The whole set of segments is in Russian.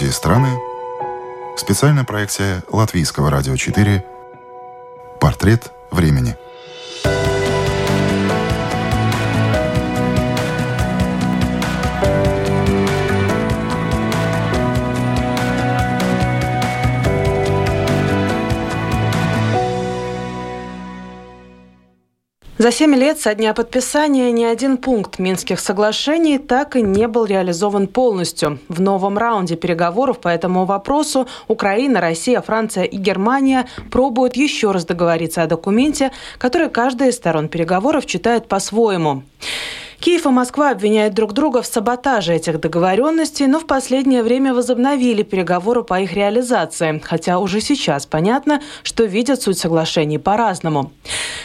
люди и страны. Специальная проекция Латвийского радио 4 «Портрет времени». За семь лет со дня подписания ни один пункт Минских соглашений так и не был реализован полностью. В новом раунде переговоров по этому вопросу Украина, Россия, Франция и Германия пробуют еще раз договориться о документе, который каждая из сторон переговоров читает по-своему. Киев и Москва обвиняют друг друга в саботаже этих договоренностей, но в последнее время возобновили переговоры по их реализации, хотя уже сейчас понятно, что видят суть соглашений по-разному.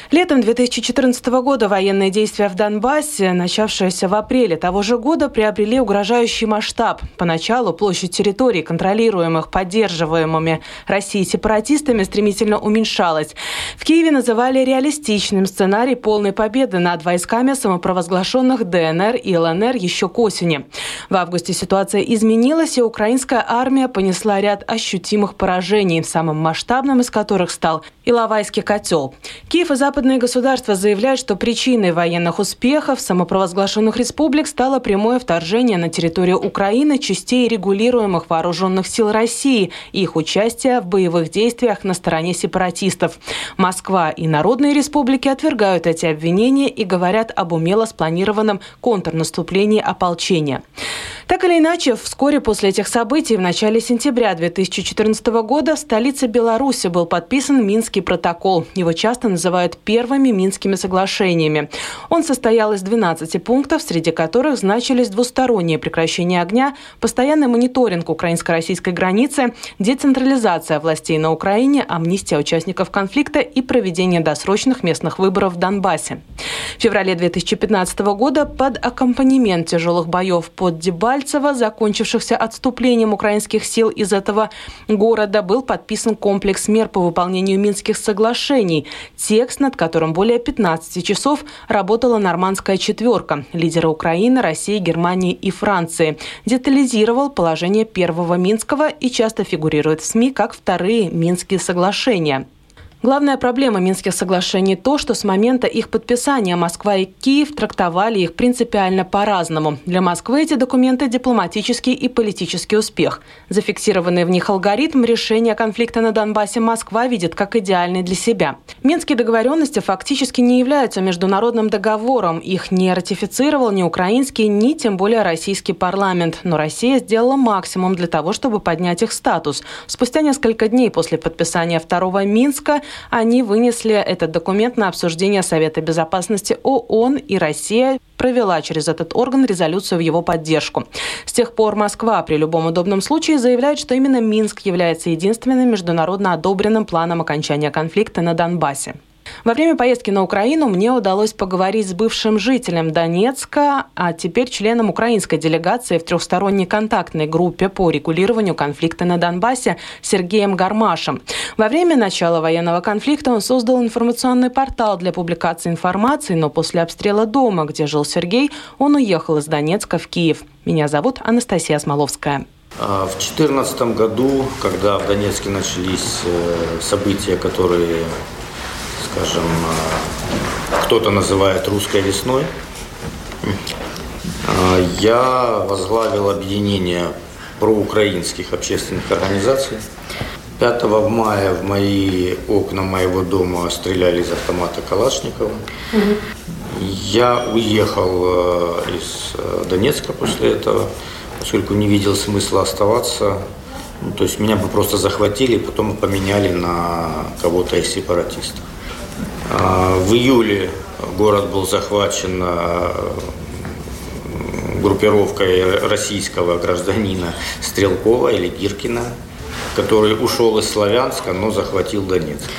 Летом 2014 года военные действия в Донбассе, начавшиеся в апреле того же года, приобрели угрожающий масштаб. Поначалу площадь территорий, контролируемых, поддерживаемыми Россией сепаратистами, стремительно уменьшалась. В Киеве называли реалистичным сценарий полной победы над войсками самопровозглашенного оккупационных ДНР и ЛНР еще к осени. В августе ситуация изменилась, и украинская армия понесла ряд ощутимых поражений, самым масштабным из которых стал Иловайский котел. Киев и западные государства заявляют, что причиной военных успехов самопровозглашенных республик стало прямое вторжение на территорию Украины частей регулируемых вооруженных сил России и их участие в боевых действиях на стороне сепаратистов. Москва и народные республики отвергают эти обвинения и говорят об умело спланированном спланированном контрнаступлении ополчения. Так или иначе, вскоре после этих событий, в начале сентября 2014 года в столице Беларуси был подписан Минский протокол. Его часто называют первыми Минскими соглашениями. Он состоял из 12 пунктов, среди которых значились двустороннее прекращение огня, постоянный мониторинг украинско-российской границы, децентрализация властей на Украине, амнистия участников конфликта и проведение досрочных местных выборов в Донбассе. В феврале 2015 года под аккомпанемент тяжелых боев под Дебай Дебальцево, закончившихся отступлением украинских сил из этого города, был подписан комплекс мер по выполнению Минских соглашений, текст, над которым более 15 часов работала нормандская четверка – лидеры Украины, России, Германии и Франции. Детализировал положение первого Минского и часто фигурирует в СМИ как вторые Минские соглашения. Главная проблема Минских соглашений то, что с момента их подписания Москва и Киев трактовали их принципиально по-разному. Для Москвы эти документы – дипломатический и политический успех. Зафиксированный в них алгоритм решения конфликта на Донбассе Москва видит как идеальный для себя. Минские договоренности фактически не являются международным договором. Их не ратифицировал ни украинский, ни тем более российский парламент. Но Россия сделала максимум для того, чтобы поднять их статус. Спустя несколько дней после подписания второго Минска они вынесли этот документ на обсуждение Совета безопасности ООН, и Россия провела через этот орган резолюцию в его поддержку. С тех пор Москва при любом удобном случае заявляет, что именно Минск является единственным международно одобренным планом окончания конфликта на Донбассе. Во время поездки на Украину мне удалось поговорить с бывшим жителем Донецка, а теперь членом украинской делегации в трехсторонней контактной группе по регулированию конфликта на Донбассе Сергеем Гармашем. Во время начала военного конфликта он создал информационный портал для публикации информации, но после обстрела дома, где жил Сергей, он уехал из Донецка в Киев. Меня зовут Анастасия Смоловская. А, в 2014 году, когда в Донецке начались э, события, которые скажем, э, кто-то называет русской весной. Э, я возглавил объединение проукраинских общественных организаций. 5 мая в мои окна моего дома стреляли из автомата Калашникова. Я уехал э, из Донецка после этого, поскольку не видел смысла оставаться. Ну, то есть меня бы просто захватили, потом поменяли на кого-то из сепаратистов. А, в июле город был захвачен а, группировкой российского гражданина Стрелкова или Гиркина, который ушел из Славянска, но захватил Донецк.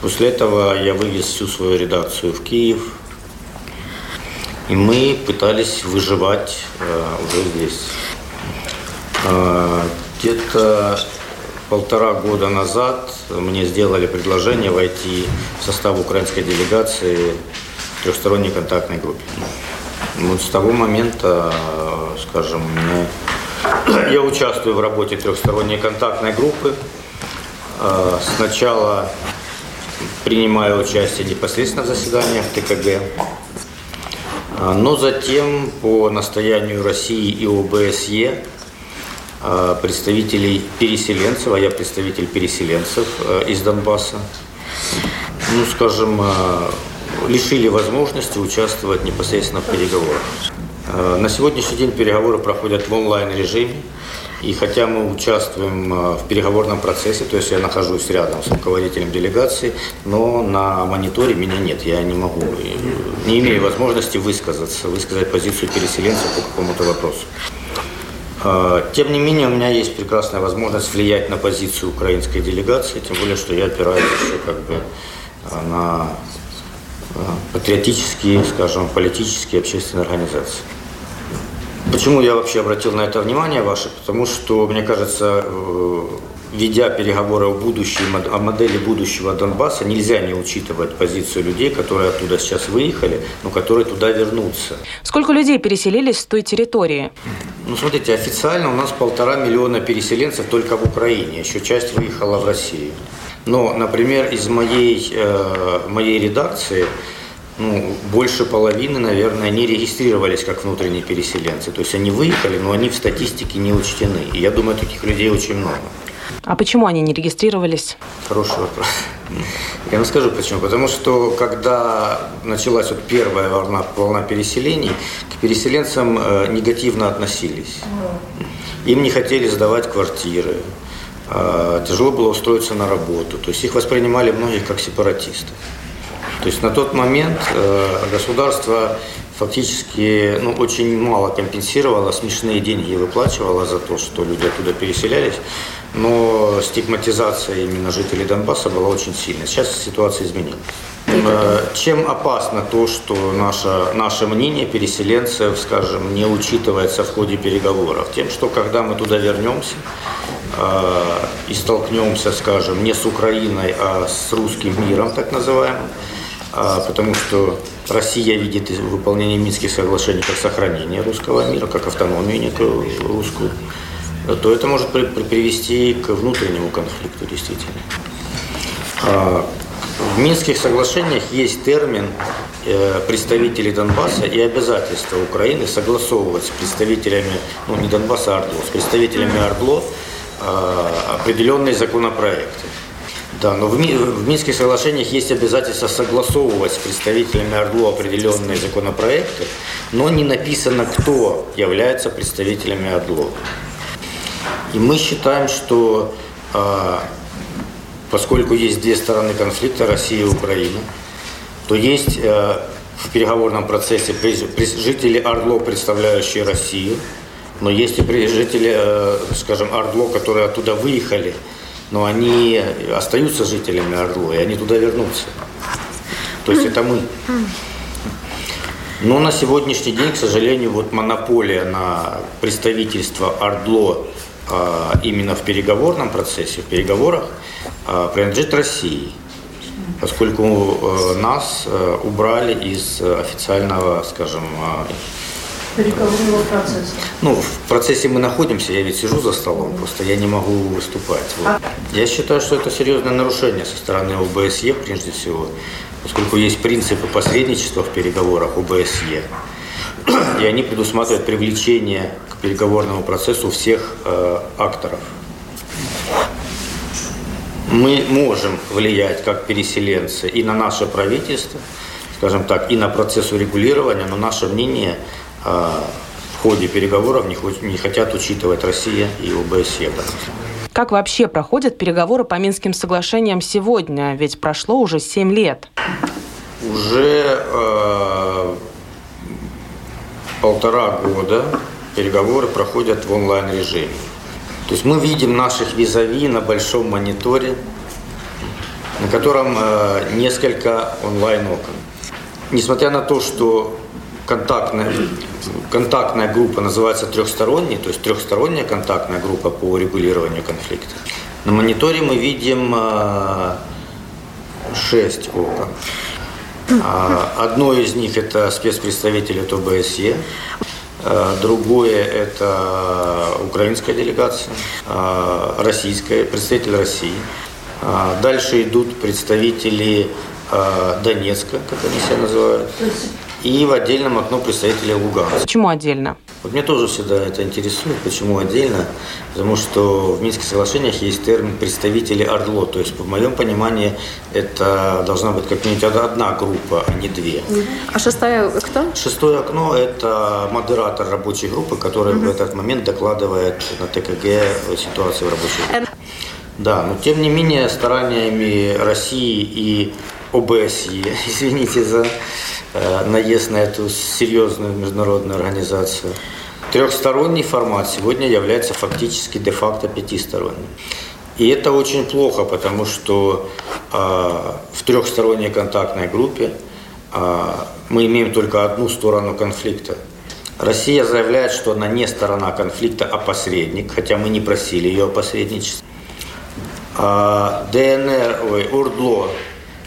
После этого я вывез всю свою редакцию в Киев, и мы пытались выживать э, уже здесь. Э, где-то полтора года назад мне сделали предложение войти в состав украинской делегации в трехсторонней контактной группе. Вот с того момента, скажем, мне Я участвую в работе трехсторонней контактной группы. Э, сначала принимаю участие непосредственно в заседаниях ТКГ, но затем по настоянию России и ОБСЕ представителей переселенцев, а я представитель переселенцев из Донбасса, ну, скажем, лишили возможности участвовать непосредственно в переговорах. Э, на сегодняшний день переговоры проходят в онлайн-режиме. И хотя мы участвуем э, в переговорном процессе, то есть я нахожусь рядом с руководителем делегации, но на мониторе меня нет. Я не могу, э, не имею возможности высказаться, высказать позицию переселенцев по какому-то вопросу. Тем не менее, у меня есть прекрасная возможность влиять на позицию украинской делегации, тем более, что я опираюсь еще как бы на патриотические, скажем, политические, общественные организации. Почему я вообще обратил на это внимание ваше? Потому что, мне кажется, э, ведя переговоры о будущем, о модели будущего Донбасса, нельзя не учитывать позицию людей, которые оттуда сейчас выехали, но которые туда вернутся. Сколько людей переселились с той территории? Ну, смотрите, официально у нас полтора миллиона переселенцев только в Украине. Еще часть выехала в Россию. Но, например, из моей, э, моей редакции ну, больше половины, наверное, не регистрировались как внутренние переселенцы. То есть они выехали, но они в статистике не учтены. И я думаю, таких людей очень много. А почему они не регистрировались? Хороший вопрос. Я вам скажу почему. Потому что когда началась вот первая волна, волна переселений, к переселенцам э, негативно относились. Им не хотели сдавать квартиры, э, тяжело было устроиться на работу. То есть их воспринимали многие как сепаратистов. То есть на тот момент э, государство фактически ну, очень мало компенсировало, смешные деньги выплачивало за то, что люди оттуда переселялись, но стигматизация именно жителей Донбасса была очень сильной. Сейчас ситуация изменилась. Э, чем опасно то, что наше, наше мнение переселенцев, скажем, не учитывается в ходе переговоров? Тем, что когда мы туда вернемся э, и столкнемся, скажем, не с Украиной, а с русским миром, так называемым, а, потому что Россия видит выполнение Минских соглашений как сохранение русского мира, как автономию некую русскую, то это может привести к внутреннему конфликту действительно. А, в Минских соглашениях есть термин э, представителей Донбасса и обязательства Украины согласовывать с представителями, ну не Донбасса, а Ордло, с представителями Ордло а, определенные законопроекты. Да, но в, Ми, в Минских соглашениях есть обязательство согласовывать с представителями ОРДЛО определенные законопроекты, но не написано, кто является представителями ОРДЛО. И мы считаем, что э, поскольку есть две стороны конфликта, Россия и Украина, то есть э, в переговорном процессе жители ОРДЛО, представляющие Россию, но есть и жители, э, скажем, ОРДЛО, которые оттуда выехали – но они остаются жителями Ордло, и они туда вернутся. То есть это мы. Но на сегодняшний день, к сожалению, вот монополия на представительство Ордло а, именно в переговорном процессе, в переговорах, а, принадлежит России, поскольку а, нас а, убрали из официального, скажем, а, переговорного процесса? Ну, в процессе мы находимся, я ведь сижу за столом, просто я не могу выступать. Вот. Я считаю, что это серьезное нарушение со стороны ОБСЕ, прежде всего, поскольку есть принципы посредничества в переговорах ОБСЕ, и они предусматривают привлечение переговорному процессу всех э, акторов. Мы можем влиять как переселенцы и на наше правительство, скажем так, и на процесс урегулирования, но наше мнение – а, в ходе переговоров не хотят учитывать Россия и ОБСЕ. Как вообще проходят переговоры по Минским соглашениям сегодня? Ведь прошло уже 7 лет. Уже э, полтора года переговоры проходят в онлайн-режиме. То есть мы видим наших визави на большом мониторе, на котором э, несколько онлайн-окон. Несмотря на то, что контактная, контактная группа называется трехсторонней, то есть трехсторонняя контактная группа по регулированию конфликта. На мониторе мы видим э, шесть окон. А, одно из них это спецпредставитель от ОБСЕ. Другое – это украинская делегация, российская, представитель России. Дальше идут представители Донецка, как они себя называют и в отдельном окно представителя Луганска. Почему отдельно? Вот мне тоже всегда это интересует, почему отдельно, потому что в Минских соглашениях есть термин представители ОРДЛО, то есть, в моем понимании, это должна быть как минимум одна группа, а не две. А шестая кто? Шестое окно – это модератор рабочей группы, который угу. в этот момент докладывает на ТКГ ситуацию в рабочей группе. Да, но тем не менее стараниями России и ОБСЕ, извините за наезд на эту серьезную международную организацию. Трехсторонний формат сегодня является фактически де-факто пятисторонним. И это очень плохо, потому что э, в трехсторонней контактной группе э, мы имеем только одну сторону конфликта. Россия заявляет, что она не сторона конфликта, а посредник, хотя мы не просили ее о посредничестве. А ДНР, ой, УРДЛО,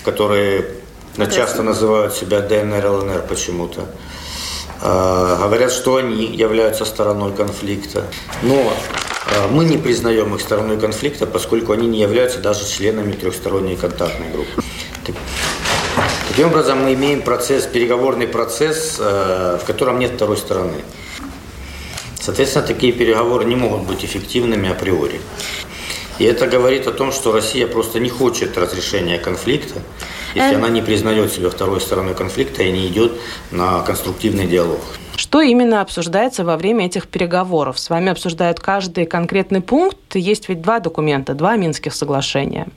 которые часто называют себя ДНР, ЛНР почему-то. А, говорят, что они являются стороной конфликта. Но а, мы не признаем их стороной конфликта, поскольку они не являются даже членами трехсторонней контактной группы. Таким образом, мы имеем процесс, переговорный процесс, а, в котором нет второй стороны. Соответственно, такие переговоры не могут быть эффективными априори. И это говорит о том, что Россия просто не хочет разрешения конфликта, если э... она не признает себя второй стороной конфликта и не идет на конструктивный диалог. Что именно обсуждается во время этих переговоров? С вами обсуждают каждый конкретный пункт. Есть ведь два документа, два Минских соглашения.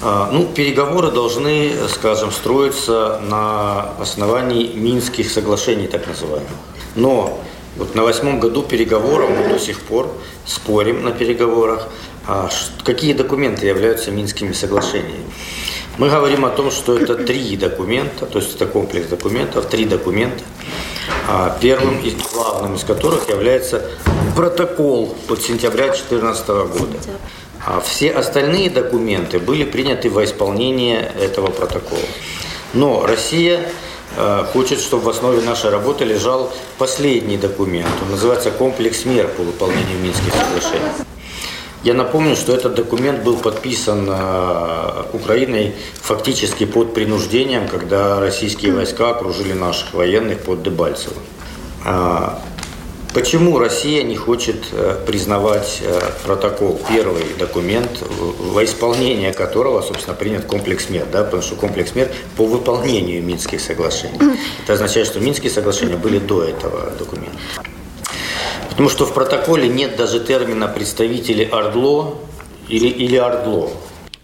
А, ну, переговоры должны, скажем, строиться на основании Минских соглашений, так называемых. Но вот на восьмом году переговоров мы до сих пор спорим на переговорах, а какие документы являются Минскими соглашениями. Мы говорим о том, что это три документа, то есть это комплекс документов, три документа, а первым и главным из которых является протокол от сентября 2014 года. А все остальные документы были приняты во исполнение этого протокола. Но Россия э, хочет, чтобы в основе нашей работы лежал последний документ. Он называется «Комплекс мер по выполнению Минских соглашений». Я напомню, что этот документ был подписан э, Украиной фактически под принуждением, когда российские войска окружили наших военных под Дебальцево. А, почему Россия не хочет э, признавать э, протокол, первый документ, во исполнение которого, собственно, принят комплекс мер, да, потому что комплекс мер по выполнению Минских соглашений. Это означает, что Минские соглашения были до этого документа. Потому что в протоколе нет даже термина представители ОРДЛО или, или ОРДЛО.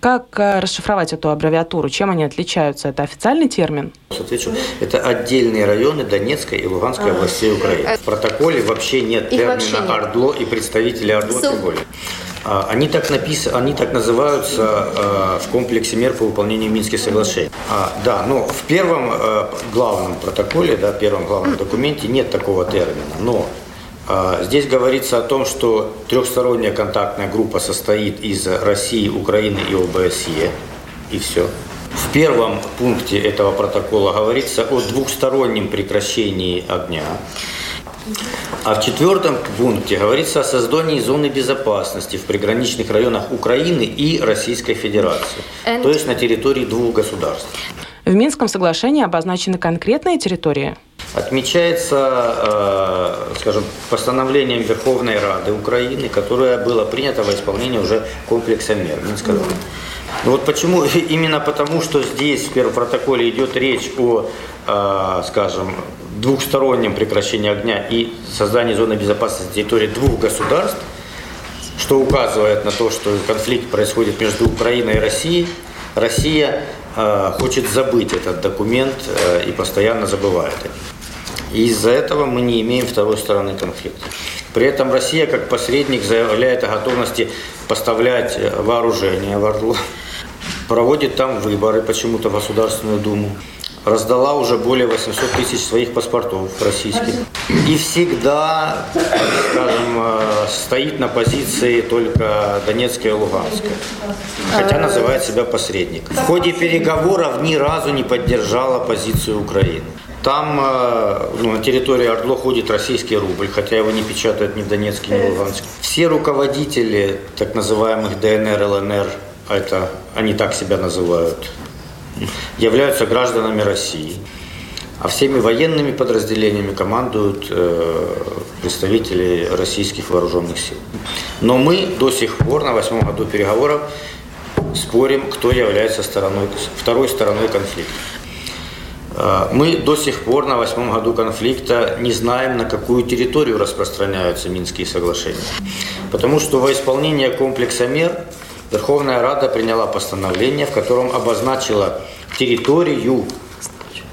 Как э, расшифровать эту аббревиатуру? Чем они отличаются? Это официальный термин? Отвечу. Это отдельные районы Донецкой и Луганской ага. областей Украины. В протоколе вообще нет Их термина нет. ОРДЛО и представители ОРДЛО тем более. А, они так, напис... они так называются э, в комплексе мер по выполнению Минских соглашений. А, да, но в первом э, главном протоколе, да, первом главном документе нет такого термина. Но а, здесь говорится о том, что трехсторонняя контактная группа состоит из России, Украины и ОБСЕ. И все. В первом пункте этого протокола говорится о двухстороннем прекращении огня. А в четвертом пункте говорится о создании зоны безопасности в приграничных районах Украины и Российской Федерации, And... то есть на территории двух государств. В Минском соглашении обозначены конкретные территории? Отмечается, э, скажем, постановлением Верховной Рады Украины, которое было принято во исполнении уже комплекса мер Минского. Ну вот почему? Именно потому, что здесь в первом протоколе идет речь о, э, скажем, двухстороннем прекращении огня и создании зоны безопасности территории двух государств, что указывает на то, что конфликт происходит между Украиной и Россией. Россия э, хочет забыть этот документ и постоянно забывает о нем. И из-за этого мы не имеем второй стороны конфликта. При этом Россия как посредник заявляет о готовности поставлять э, вооружение в Ордло, проводит там выборы почему-то в Государственную Думу, раздала уже более 800 тысяч своих паспортов российских. И всегда, скажем, э, стоит на позиции только Донецкая и Луганская. Хотя называет себя посредником. В ходе переговоров ни разу не поддержала позицию Украины. Там э, ну, на территории Ордло ходит российский рубль, хотя его не печатают ни в Донецке, ни в Луганске. Все руководители так называемых ДНР, ЛНР, это они так себя называют, являются гражданами России. А всеми военными подразделениями командуют э, представители российских вооруженных сил. Но мы до сих пор на восьмом году переговоров спорим, кто является стороной, второй стороной конфликта. Э, мы до сих пор на восьмом году конфликта не знаем, на какую территорию распространяются Минские соглашения. Потому что во исполнение комплекса мер Верховная Рада приняла постановление, в котором обозначила территорию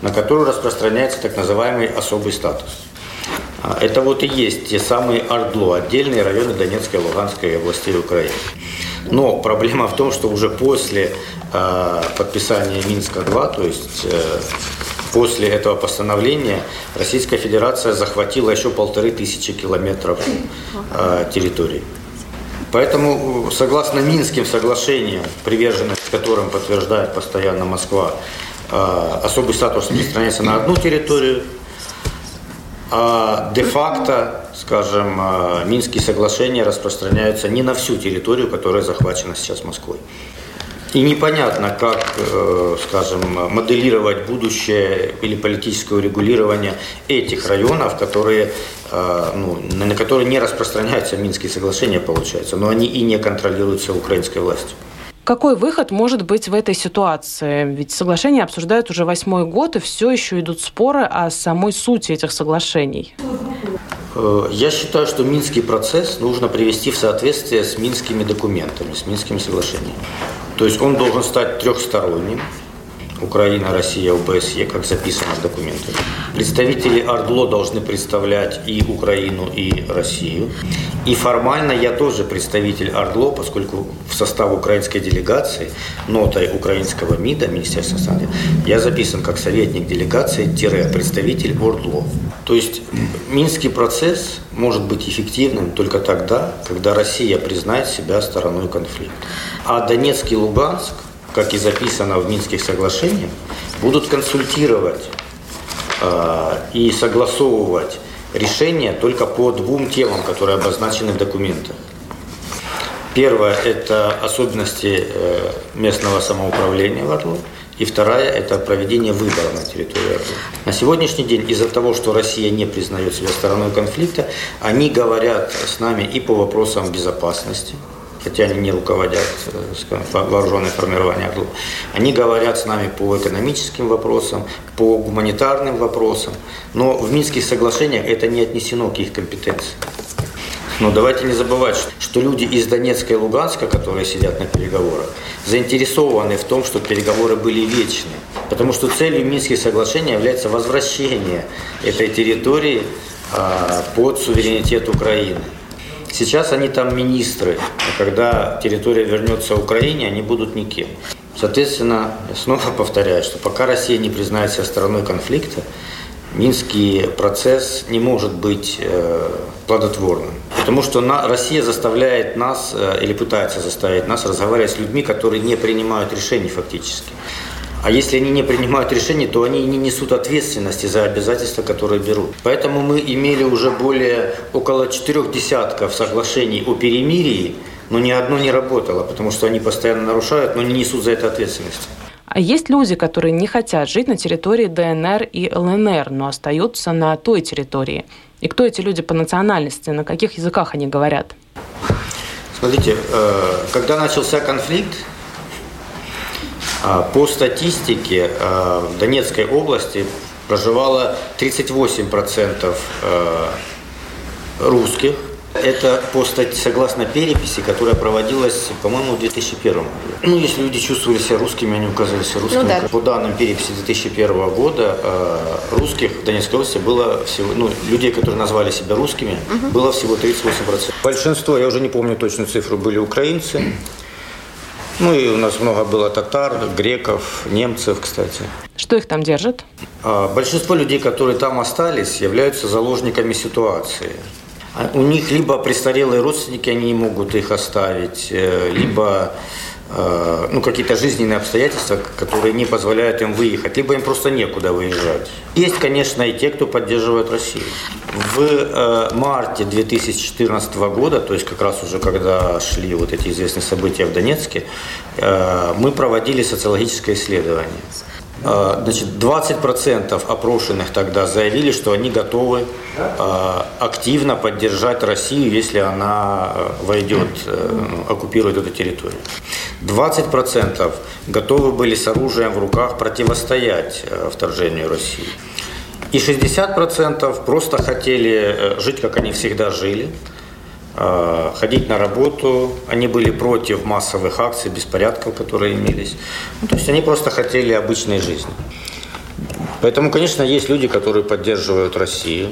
на которую распространяется так называемый особый статус. А, это вот и есть те самые Ордло, отдельные районы Донецкой и Луганской областей Украины. Но проблема в том, что уже после э, подписания Минска-2, то есть э, после этого постановления, Российская Федерация захватила еще полторы тысячи километров э, территории. Поэтому, согласно Минским соглашениям, приверженность которым подтверждает постоянно Москва, а, особый статус распространяется на одну территорию, а де-факто, скажем, а, Минские соглашения распространяются не на всю территорию, которая захвачена сейчас Москвой. И непонятно, как, э, скажем, моделировать будущее или политическое урегулирование этих районов, которые, э, ну, на которые не распространяются Минские соглашения, получается, но они и не контролируются украинской властью. Какой выход может быть в этой ситуации? Ведь соглашения обсуждают уже восьмой год, и все еще идут споры о самой сути этих соглашений. Э, я считаю, что Минский процесс нужно привести в соответствие с Минскими документами, с Минскими соглашениями. То есть он должен стать трехсторонним, Украина, Россия, ОБСЕ, как записано в документах. Представители ОРДЛО должны представлять и Украину, и Россию. И формально я тоже представитель ОРДЛО, поскольку в состав украинской делегации, нотой украинского МИДа, Министерства страны, я записан как советник делегации-представитель ОРДЛО. То есть Минский процесс может быть эффективным только тогда, когда Россия признает себя стороной конфликта. А Донецк и Луганск – как и записано в Минских соглашениях, будут консультировать э, и согласовывать решения только по двум темам, которые обозначены в документах. Первое – это особенности э, местного самоуправления в Орлу. И вторая – это проведение выборов на территории Орлу. На сегодняшний день из-за того, что Россия не признает себя стороной конфликта, они говорят с нами и по вопросам безопасности – хотя они не руководят э, вооруженное формирование АГЛУ, они говорят с нами по экономическим вопросам, по гуманитарным вопросам, но в Минских соглашениях это не отнесено к их компетенции. Но давайте не забывать, что люди из Донецка и Луганска, которые сидят на переговорах, заинтересованы в том, чтобы переговоры были вечные. Потому что целью Минских соглашений является возвращение этой территории а, под суверенитет Украины. Сейчас они там министры, а когда территория вернется Украине, они будут никем. Соответственно, снова повторяю, что пока Россия не признает себя стороной конфликта, Минский процесс не может быть э, плодотворным. Потому что Россия заставляет нас э, или пытается заставить нас разговаривать с людьми, которые не принимают решений фактически. А если они не принимают решения, то они не несут ответственности за обязательства, которые берут. Поэтому мы имели уже более около четырех десятков соглашений о перемирии, но ни одно не работало, потому что они постоянно нарушают, но не несут за это ответственность. А есть люди, которые не хотят жить на территории ДНР и ЛНР, но остаются на той территории. И кто эти люди по национальности, на каких языках они говорят? Смотрите, э, когда начался конфликт, а, по статистике а, в Донецкой области проживало 38% а, русских. Это по стать, согласно переписи, которая проводилась, по-моему, в 2001 году. Ну, если люди чувствовали себя русскими, они указывали себя русскими. Ну, да. По данным переписи 2001 года, русских в Донецкой области было всего, ну, людей, которые назвали себя русскими, угу. было всего 38%. Большинство, я уже не помню точную цифру, были украинцы. Ну и у нас много было татар, греков, немцев, кстати. Что их там держит? А, большинство людей, которые там остались, являются заложниками ситуации. А у них либо престарелые родственники, они не могут их оставить, э, либо Э, ну, какие-то жизненные обстоятельства, которые не позволяют им выехать, либо им просто некуда выезжать. Есть, конечно, и те, кто поддерживает Россию. В э, марте 2014 года, то есть как раз уже когда шли вот эти известные события в Донецке, мы проводили социологическое исследование. Э, значит, 20% опрошенных тогда заявили, что они готовы э, активно поддержать Россию, если она э, войдет, оккупирует эту территорию. 20% готовы были с оружием в руках противостоять вторжению России. И 60% просто хотели жить, как они всегда жили, ходить на работу. Они были против массовых акций, беспорядков, которые имелись. Ну, то есть они просто хотели обычной жизни. Поэтому, конечно, есть люди, которые поддерживают Россию.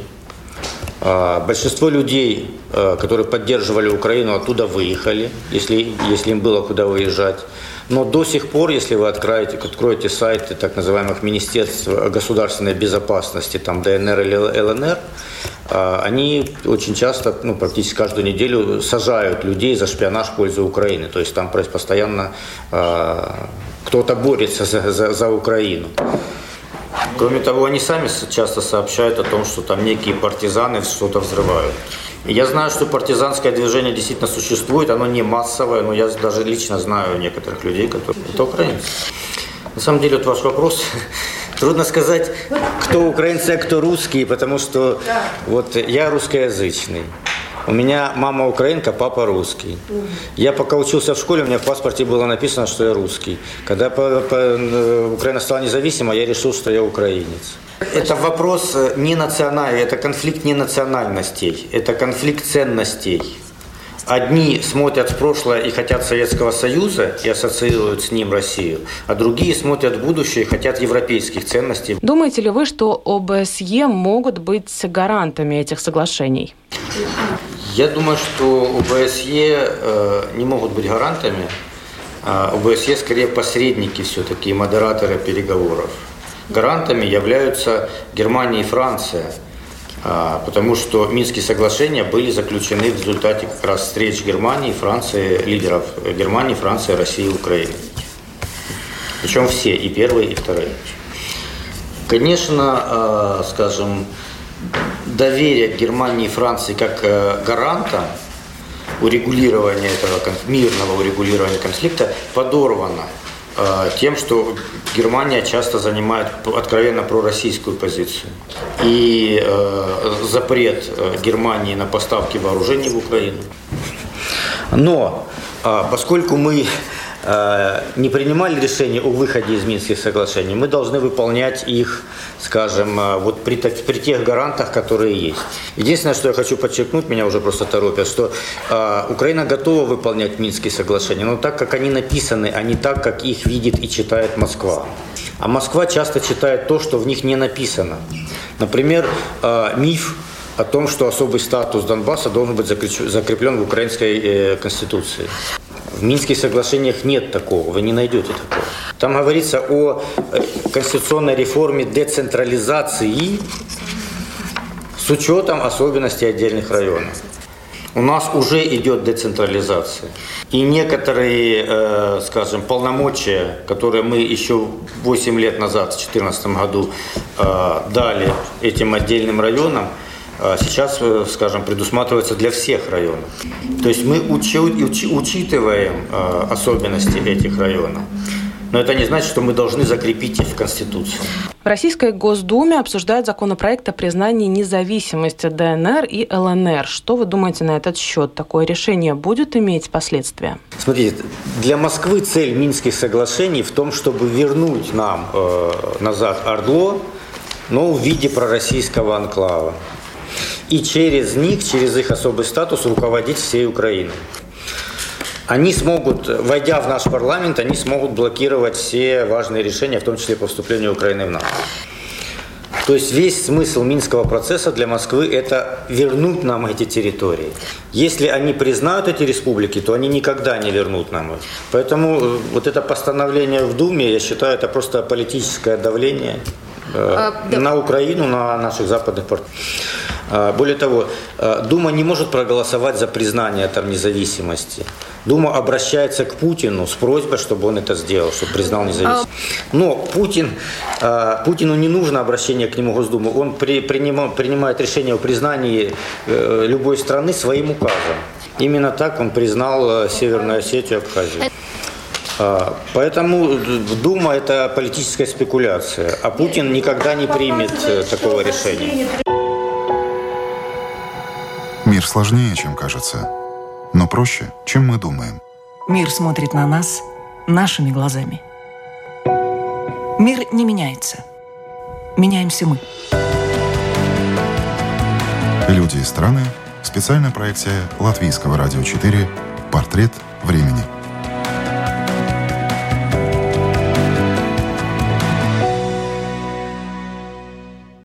А, большинство людей, а, которые поддерживали Украину, оттуда выехали, если, если им было куда выезжать. Но до сих пор, если вы откроете, откроете сайты так называемых Министерств государственной безопасности, там ДНР или ЛНР, а, они очень часто, ну, практически каждую неделю сажают людей за шпионаж в пользу Украины. То есть там постоянно э, кто-то борется за, за, за Украину. Кроме того, они сами часто сообщают о том, что там некие партизаны что-то взрывают. Я знаю, что партизанское движение действительно существует, оно не массовое, но я даже лично знаю некоторых людей, которые... Это украинцы. На самом деле, вот ваш вопрос Трудно сказать, кто украинцы, а кто русские, потому что вот я русскоязычный. У меня мама украинка, папа русский. Я пока учился в школе, у меня в паспорте было написано, что я русский. Когда по, по, э, Украина стала независимой, я решил, что я украинец. Это вопрос э, не национальный, это конфликт не национальностей, это конфликт ценностей. Одни смотрят в прошлое и хотят Советского Союза и ассоциируют с ним Россию, а другие смотрят в будущее и хотят европейских ценностей. Думаете ли вы, что ОБСЕ могут быть гарантами этих соглашений? Я думаю, что ОБСЕ э, не могут быть гарантами. А ОБСЕ скорее посредники все-таки, модераторы переговоров. Гарантами являются Германия и Франция – а, потому что Минские соглашения были заключены в результате как раз встреч Германии, Франции, лидеров Германии, Франции, России и Украины. Причем все, и первые, и вторые. Конечно, а, скажем, доверие Германии и Франции как э, гаранта урегулирования этого мирного урегулирования конфликта подорвано тем, что Германия часто занимает откровенно пророссийскую позицию. И э, запрет э, Германии на поставки вооружений в Украину. Но э, поскольку мы Э, не принимали решение о выходе из Минских соглашений, мы должны выполнять их, скажем, э, вот при, при тех гарантах, которые есть. Единственное, что я хочу подчеркнуть, меня уже просто торопят, что э, Украина готова выполнять Минские соглашения, но так, как они написаны, а не так, как их видит и читает Москва. А Москва часто читает то, что в них не написано. Например, э, миф о том, что особый статус Донбасса должен быть закреплен в украинской э, конституции. В Минских соглашениях нет такого, вы не найдете такого. Там говорится о э, конституционной реформе децентрализации с учетом особенностей отдельных районов. У нас уже идет децентрализация. И некоторые, э, скажем, полномочия, которые мы еще 8 лет назад, в 2014 году, э, дали этим отдельным районам, сейчас, э, скажем, предусматривается для всех районов. То есть мы учи, учи, учитываем э, особенности этих районов. Но это не значит, что мы должны закрепить их в Конституции. В Российской Госдуме обсуждают законопроект о признании независимости ДНР и ЛНР. Что вы думаете на этот счет? Такое решение будет иметь последствия? Смотрите, для Москвы цель Минских соглашений в том, чтобы вернуть нам э, назад Ордло, но в виде пророссийского анклава и через них, через их особый статус руководить всей Украиной. Они смогут, войдя в наш парламент, они смогут блокировать все важные решения, в том числе по вступлению Украины в НАТО. То есть весь смысл Минского процесса для Москвы – это вернуть нам эти территории. Если они признают эти республики, то они никогда не вернут нам их. Поэтому э, вот это постановление в Думе, я считаю, это просто политическое давление э, а, да. на Украину, на наших западных партнеров. Более того, а, Дума не может проголосовать за признание там, независимости. Дума обращается к Путину с просьбой, чтобы он это сделал, чтобы признал независимость. А Но Путин, э, Путину не нужно обращение к нему Госдумы. Он при, принимал, принимает решение о признании э, любой страны своим указом. Именно так он признал Северную Осетию и Абхазию. А, поэтому Дума – это политическая спекуляция, а Путин никогда не примет э, такого решения. Мир сложнее, чем кажется, но проще, чем мы думаем. Мир смотрит на нас нашими глазами. Мир не меняется. Меняемся мы. Люди и страны. Специальная проекция Латвийского радио 4 «Портрет времени».